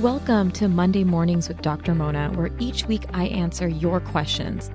Welcome to Monday Mornings with Dr. Mona, where each week I answer your questions.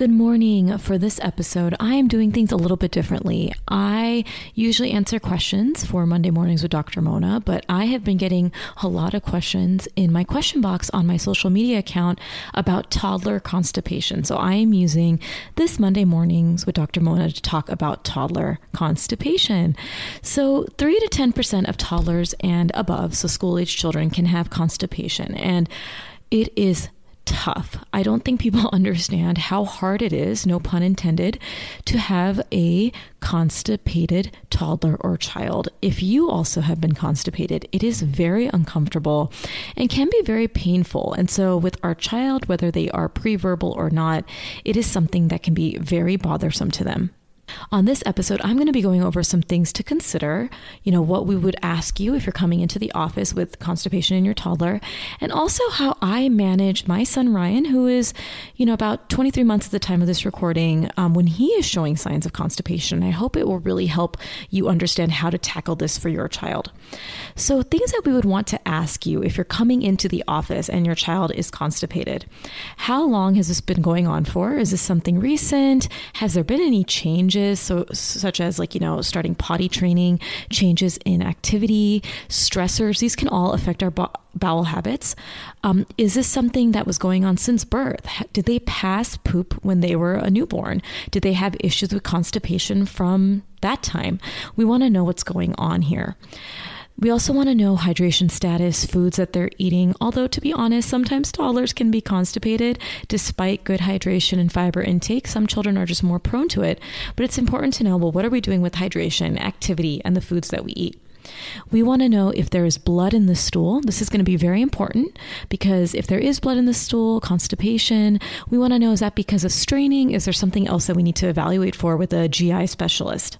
Good morning. For this episode, I am doing things a little bit differently. I usually answer questions for Monday mornings with Dr. Mona, but I have been getting a lot of questions in my question box on my social media account about toddler constipation. So I am using this Monday mornings with Dr. Mona to talk about toddler constipation. So 3 to 10% of toddlers and above, so school age children, can have constipation. And it is tough. I don't think people understand how hard it is, no pun intended, to have a constipated toddler or child. If you also have been constipated, it is very uncomfortable and can be very painful. And so, with our child, whether they are pre-verbal or not, it is something that can be very bothersome to them. On this episode, I'm going to be going over some things to consider, you know, what we would ask you if you're coming into the office with constipation in your toddler, and also how I manage my son Ryan, who is, you know, about 23 months at the time of this recording, um, when he is showing signs of constipation. I hope it will really help you understand how to tackle this for your child. So, things that we would want to ask you if you're coming into the office and your child is constipated. How long has this been going on for? Is this something recent? Has there been any changes? Changes, so such as like you know starting potty training, changes in activity, stressors. These can all affect our bo- bowel habits. Um, is this something that was going on since birth? Did they pass poop when they were a newborn? Did they have issues with constipation from that time? We want to know what's going on here. We also want to know hydration status, foods that they're eating, although to be honest, sometimes toddlers can be constipated despite good hydration and fiber intake. Some children are just more prone to it, but it's important to know well, what are we doing with hydration, activity, and the foods that we eat? We want to know if there is blood in the stool. This is going to be very important because if there is blood in the stool, constipation, we want to know is that because of straining? Is there something else that we need to evaluate for with a GI specialist?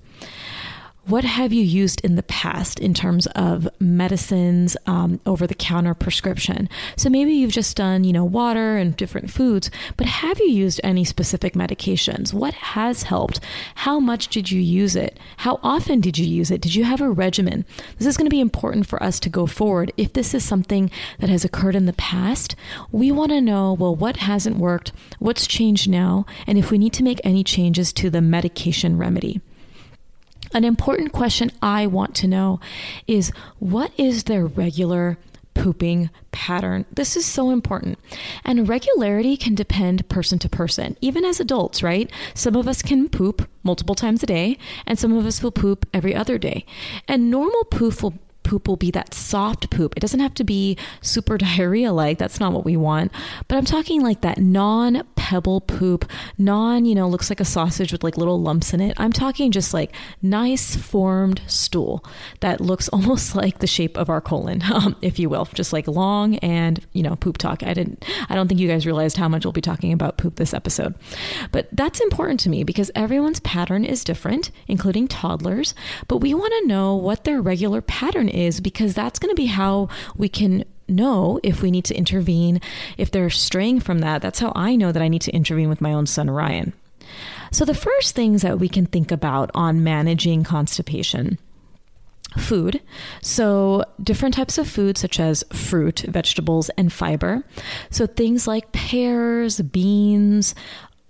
What have you used in the past in terms of medicines, um, over the counter prescription? So maybe you've just done, you know, water and different foods, but have you used any specific medications? What has helped? How much did you use it? How often did you use it? Did you have a regimen? This is going to be important for us to go forward. If this is something that has occurred in the past, we want to know, well, what hasn't worked? What's changed now? And if we need to make any changes to the medication remedy. An important question I want to know is what is their regular pooping pattern? This is so important. And regularity can depend person to person, even as adults, right? Some of us can poop multiple times a day, and some of us will poop every other day. And normal poop will poop will be that soft poop. It doesn't have to be super diarrhea like. That's not what we want. But I'm talking like that non pebble poop, non, you know, looks like a sausage with like little lumps in it. I'm talking just like nice formed stool that looks almost like the shape of our colon, um, if you will, just like long and, you know, poop talk. I didn't, I don't think you guys realized how much we'll be talking about poop this episode. But that's important to me because everyone's pattern is different, including toddlers. But we want to know what their regular pattern is because that's going to be how we can know if we need to intervene, if they're straying from that. That's how I know that I need to intervene with my own son, Ryan. So, the first things that we can think about on managing constipation food. So, different types of food, such as fruit, vegetables, and fiber. So, things like pears, beans,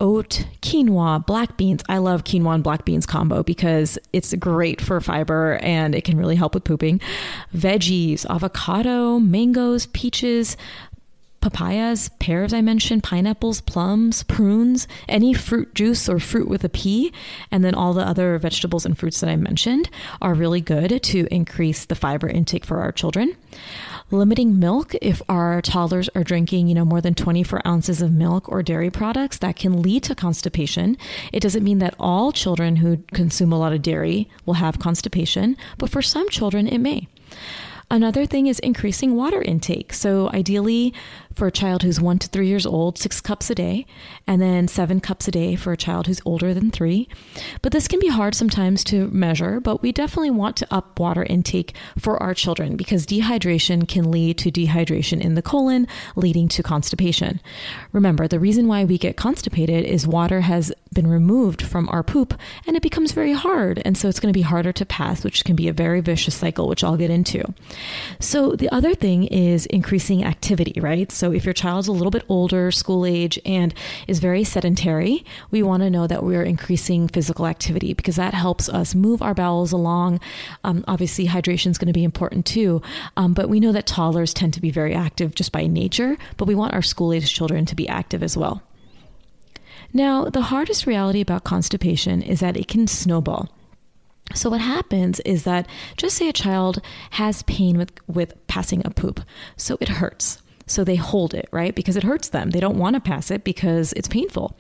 oat, quinoa, black beans. I love quinoa and black beans combo because it's great for fiber and it can really help with pooping. Veggies, avocado, mangoes, peaches, papayas, pears, I mentioned, pineapples, plums, prunes, any fruit juice or fruit with a P, and then all the other vegetables and fruits that I mentioned are really good to increase the fiber intake for our children. Limiting milk, if our toddlers are drinking, you know, more than 24 ounces of milk or dairy products, that can lead to constipation. It doesn't mean that all children who consume a lot of dairy will have constipation, but for some children, it may. Another thing is increasing water intake. So, ideally, for a child who's one to three years old, six cups a day, and then seven cups a day for a child who's older than three. But this can be hard sometimes to measure, but we definitely want to up water intake for our children because dehydration can lead to dehydration in the colon, leading to constipation. Remember, the reason why we get constipated is water has been removed from our poop and it becomes very hard. And so it's going to be harder to pass, which can be a very vicious cycle, which I'll get into. So the other thing is increasing activity, right? So if your child's a little bit older, school age, and is very sedentary, we want to know that we're increasing physical activity because that helps us move our bowels along. Um, obviously, hydration is going to be important too, um, but we know that toddlers tend to be very active just by nature, but we want our school age children to be active as well. Now, the hardest reality about constipation is that it can snowball. So what happens is that just say a child has pain with with passing a poop. So it hurts. So they hold it, right? Because it hurts them. They don't want to pass it because it's painful.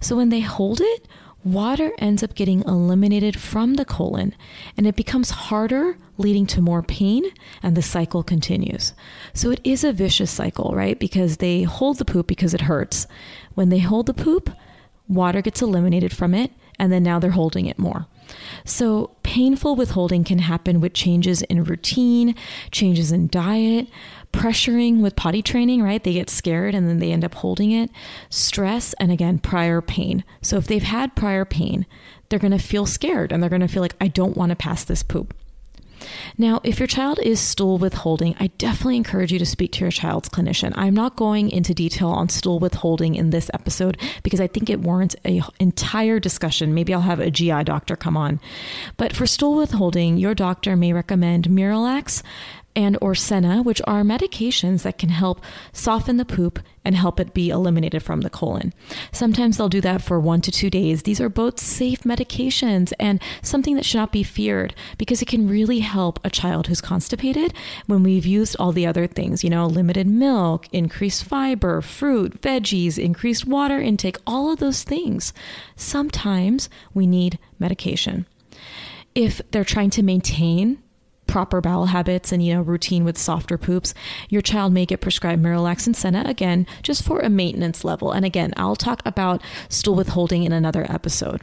So when they hold it, water ends up getting eliminated from the colon and it becomes harder, leading to more pain, and the cycle continues. So it is a vicious cycle, right? Because they hold the poop because it hurts. When they hold the poop, water gets eliminated from it, and then now they're holding it more. So, painful withholding can happen with changes in routine, changes in diet, pressuring with potty training, right? They get scared and then they end up holding it. Stress, and again, prior pain. So, if they've had prior pain, they're going to feel scared and they're going to feel like, I don't want to pass this poop. Now, if your child is stool withholding, I definitely encourage you to speak to your child's clinician. I'm not going into detail on stool withholding in this episode because I think it warrants an entire discussion. Maybe I'll have a GI doctor come on. But for stool withholding, your doctor may recommend Miralax and or Senna, which are medications that can help soften the poop and help it be eliminated from the colon. Sometimes they'll do that for one to two days. These are both safe medications and something that should not be feared because it can really help a child who's constipated when we've used all the other things, you know, limited milk, increased fiber, fruit, veggies, increased water intake, all of those things. Sometimes we need medication. If they're trying to maintain proper bowel habits and you know routine with softer poops, your child may get prescribed Miralax and Senna again just for a maintenance level. And again, I'll talk about stool withholding in another episode.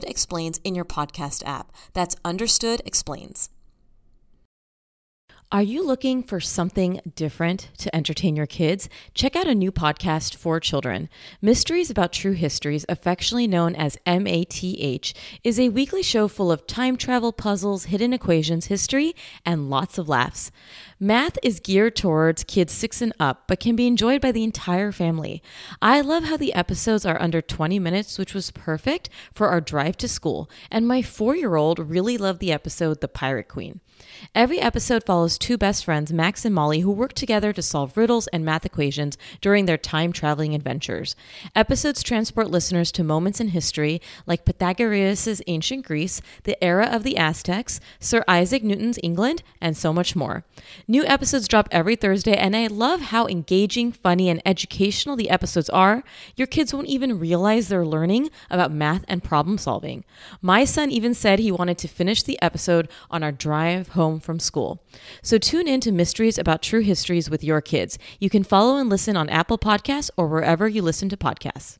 Understood Explains in your podcast app. That's Understood Explains. Are you looking for something different to entertain your kids? Check out a new podcast for children. Mysteries About True Histories, affectionately known as MATH, is a weekly show full of time travel puzzles, hidden equations, history, and lots of laughs. Math is geared towards kids six and up, but can be enjoyed by the entire family. I love how the episodes are under 20 minutes, which was perfect for our drive to school, and my four year old really loved the episode The Pirate Queen. Every episode follows two best friends, Max and Molly, who work together to solve riddles and math equations during their time traveling adventures. Episodes transport listeners to moments in history like Pythagoras' ancient Greece, the era of the Aztecs, Sir Isaac Newton's England, and so much more. New episodes drop every Thursday, and I love how engaging, funny, and educational the episodes are. Your kids won't even realize they're learning about math and problem solving. My son even said he wanted to finish the episode on our drive home from school. So tune in to Mysteries About True Histories with your kids. You can follow and listen on Apple Podcasts or wherever you listen to podcasts.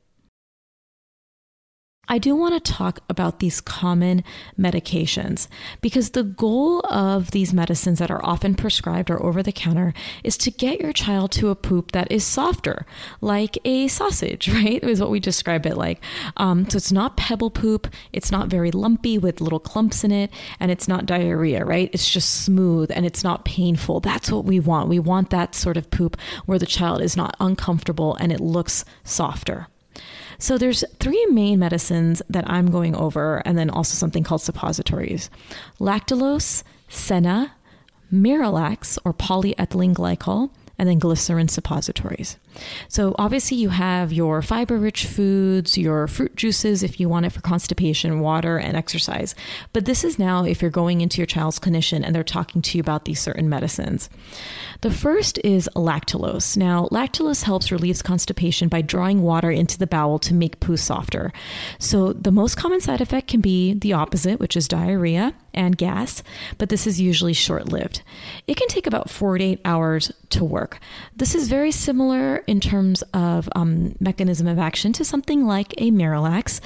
I do want to talk about these common medications because the goal of these medicines that are often prescribed or over the counter is to get your child to a poop that is softer, like a sausage, right? Is what we describe it like. Um, so it's not pebble poop, it's not very lumpy with little clumps in it, and it's not diarrhea, right? It's just smooth and it's not painful. That's what we want. We want that sort of poop where the child is not uncomfortable and it looks softer. So there's three main medicines that I'm going over, and then also something called suppositories: lactulose, senna, Miralax or polyethylene glycol, and then glycerin suppositories. So, obviously, you have your fiber rich foods, your fruit juices if you want it for constipation, water, and exercise. But this is now if you're going into your child's clinician and they're talking to you about these certain medicines. The first is lactulose. Now, lactulose helps relieve constipation by drawing water into the bowel to make poo softer. So, the most common side effect can be the opposite, which is diarrhea and gas, but this is usually short lived. It can take about 48 hours to work. This is very similar in terms of um, mechanism of action to something like a Miralax.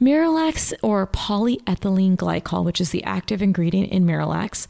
Miralax or polyethylene glycol, which is the active ingredient in Miralax,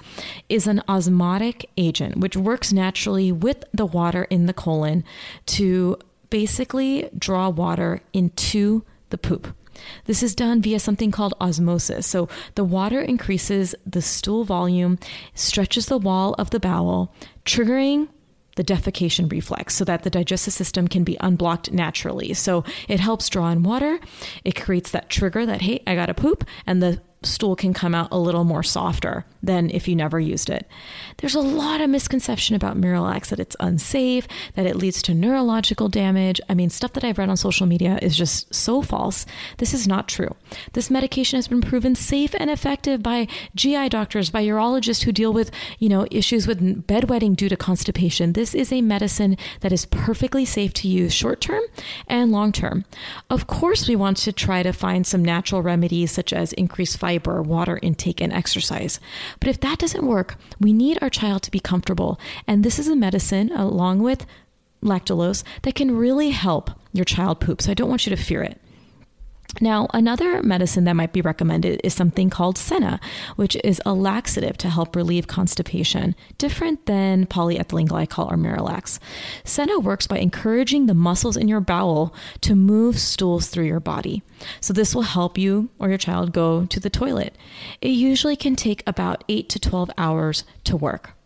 is an osmotic agent which works naturally with the water in the colon to basically draw water into the poop. This is done via something called osmosis. So the water increases the stool volume, stretches the wall of the bowel, triggering the defecation reflex so that the digestive system can be unblocked naturally. So it helps draw in water. It creates that trigger that, hey, I got to poop. And the stool can come out a little more softer than if you never used it. There's a lot of misconception about Miralax that it's unsafe, that it leads to neurological damage. I mean, stuff that I've read on social media is just so false. This is not true. This medication has been proven safe and effective by GI doctors, by urologists who deal with, you know, issues with bedwetting due to constipation. This is a medicine that is perfectly safe to use short term and long term. Of course, we want to try to find some natural remedies such as increased fiber, water intake, and exercise. But if that doesn't work, we need our child to be comfortable. And this is a medicine, along with lactulose, that can really help your child poop. So I don't want you to fear it. Now, another medicine that might be recommended is something called Senna, which is a laxative to help relieve constipation, different than polyethylene glycol or Miralax. Senna works by encouraging the muscles in your bowel to move stools through your body. So, this will help you or your child go to the toilet. It usually can take about 8 to 12 hours to work.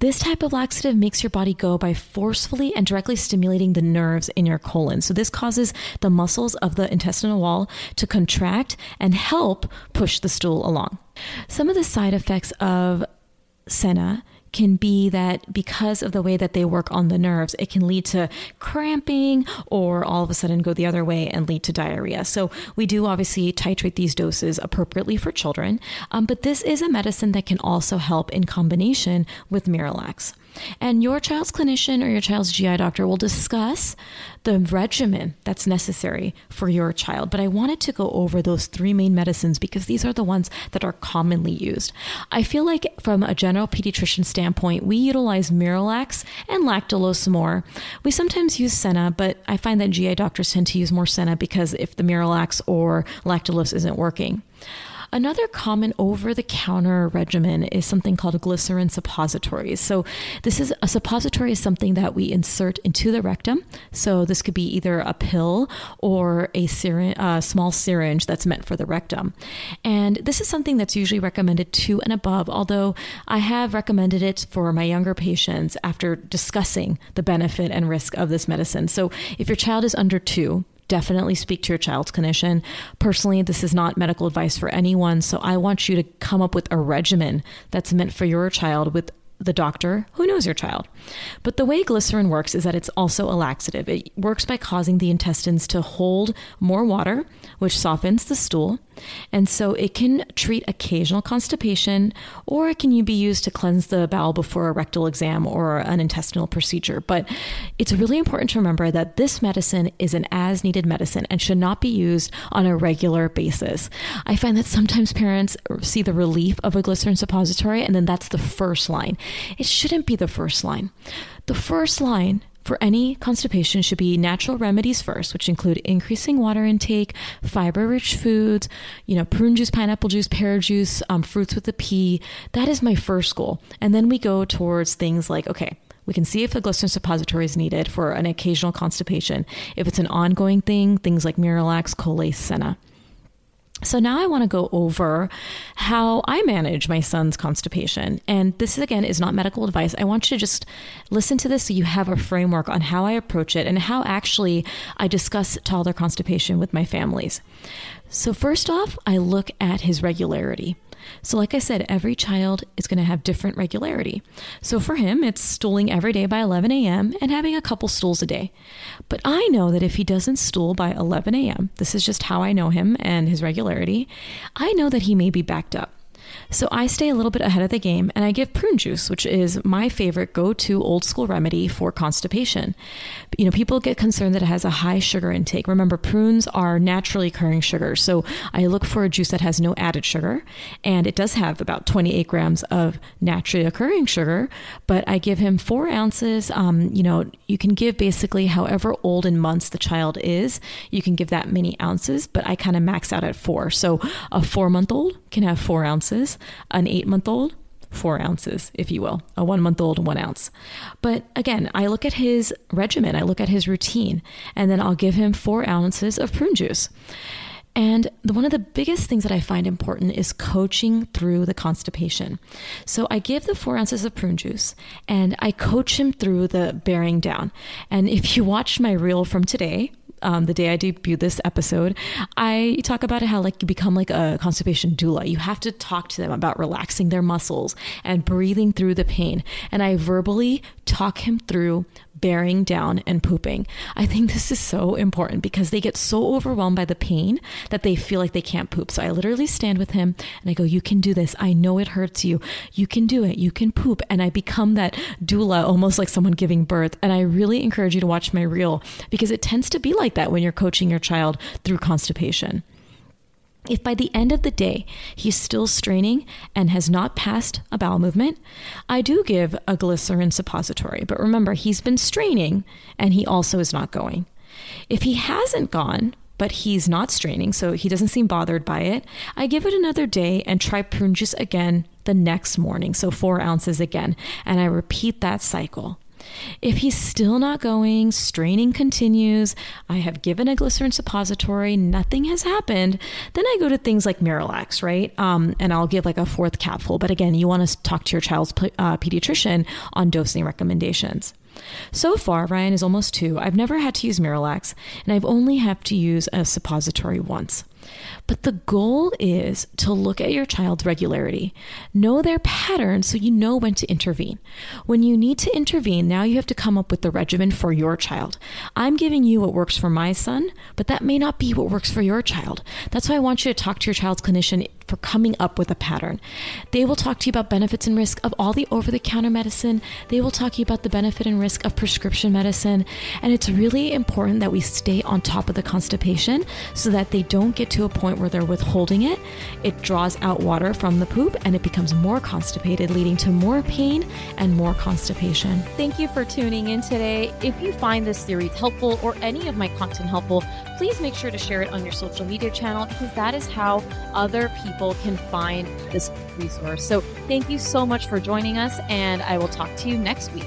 This type of laxative makes your body go by forcefully and directly stimulating the nerves in your colon. So, this causes the muscles of the intestinal wall to contract and help push the stool along. Some of the side effects of Senna can be that because of the way that they work on the nerves, it can lead to cramping or all of a sudden go the other way and lead to diarrhea. So we do obviously titrate these doses appropriately for children, um, but this is a medicine that can also help in combination with Miralax. And your child's clinician or your child's GI doctor will discuss the regimen that's necessary for your child. But I wanted to go over those three main medicines because these are the ones that are commonly used. I feel like, from a general pediatrician standpoint, we utilize Miralax and Lactulose more. We sometimes use Senna, but I find that GI doctors tend to use more Senna because if the Miralax or Lactulose isn't working. Another common over the counter regimen is something called glycerin suppositories. So, this is a suppository is something that we insert into the rectum. So, this could be either a pill or a syringe, uh, small syringe that's meant for the rectum. And this is something that's usually recommended two and above, although I have recommended it for my younger patients after discussing the benefit and risk of this medicine. So, if your child is under two, definitely speak to your child's clinician. Personally, this is not medical advice for anyone, so I want you to come up with a regimen that's meant for your child with the doctor who knows your child. But the way glycerin works is that it's also a laxative. It works by causing the intestines to hold more water, which softens the stool. And so it can treat occasional constipation or it can be used to cleanse the bowel before a rectal exam or an intestinal procedure. But it's really important to remember that this medicine is an as needed medicine and should not be used on a regular basis. I find that sometimes parents see the relief of a glycerin suppository and then that's the first line. It shouldn't be the first line. The first line for any constipation should be natural remedies first, which include increasing water intake, fiber rich foods, you know, prune juice, pineapple juice, pear juice, um, fruits with a P. That is my first goal. And then we go towards things like, okay, we can see if a glycerin suppository is needed for an occasional constipation. If it's an ongoing thing, things like Miralax, Colace, Senna. So now I want to go over how I manage my son's constipation. And this again is not medical advice. I want you to just listen to this so you have a framework on how I approach it and how actually I discuss toddler constipation with my families. So first off, I look at his regularity. So, like I said, every child is going to have different regularity. So, for him, it's stooling every day by 11 a.m. and having a couple stools a day. But I know that if he doesn't stool by 11 a.m., this is just how I know him and his regularity, I know that he may be backed up. So I stay a little bit ahead of the game and I give prune juice, which is my favorite go to old school remedy for constipation. You know, people get concerned that it has a high sugar intake. Remember, prunes are naturally occurring sugars. So I look for a juice that has no added sugar and it does have about 28 grams of naturally occurring sugar, but I give him four ounces. Um, you know, you can give basically however old in months the child is, you can give that many ounces, but I kind of max out at four. So a four month old can have four ounces an eight month old, four ounces, if you will, a one month old, one ounce. But again, I look at his regimen, I look at his routine, and then I'll give him four ounces of prune juice. And the, one of the biggest things that I find important is coaching through the constipation. So I give the four ounces of prune juice and I coach him through the bearing down. And if you watched my reel from today, um, the day I debuted this episode, I talk about how like you become like a constipation doula. You have to talk to them about relaxing their muscles and breathing through the pain. And I verbally talk him through bearing down and pooping. I think this is so important because they get so overwhelmed by the pain that they feel like they can't poop. So I literally stand with him and I go, You can do this. I know it hurts you. You can do it. You can poop. And I become that doula, almost like someone giving birth. And I really encourage you to watch my reel because it tends to be like that when you're coaching your child through constipation. If by the end of the day he's still straining and has not passed a bowel movement, I do give a glycerin suppository. But remember, he's been straining and he also is not going. If he hasn't gone, but he's not straining, so he doesn't seem bothered by it, I give it another day and try prune juice again the next morning, so four ounces again, and I repeat that cycle. If he's still not going, straining continues, I have given a glycerin suppository, nothing has happened, then I go to things like Miralax, right? Um, and I'll give like a fourth capful. But again, you want to talk to your child's uh, pediatrician on dosing recommendations. So far, Ryan is almost two. I've never had to use Miralax, and I've only had to use a suppository once. But the goal is to look at your child's regularity, know their patterns so you know when to intervene. When you need to intervene, now you have to come up with the regimen for your child. I'm giving you what works for my son, but that may not be what works for your child. That's why I want you to talk to your child's clinician for coming up with a pattern. They will talk to you about benefits and risk of all the over the counter medicine. They will talk to you about the benefit and risk of prescription medicine. And it's really important that we stay on top of the constipation so that they don't get to a point where they're withholding it. It draws out water from the poop and it becomes more constipated, leading to more pain and more constipation. Thank you for tuning in today. If you find this series helpful or any of my content helpful, please make sure to share it on your social media channel because that is how other people people can find this resource. So thank you so much for joining us, and I will talk to you next week.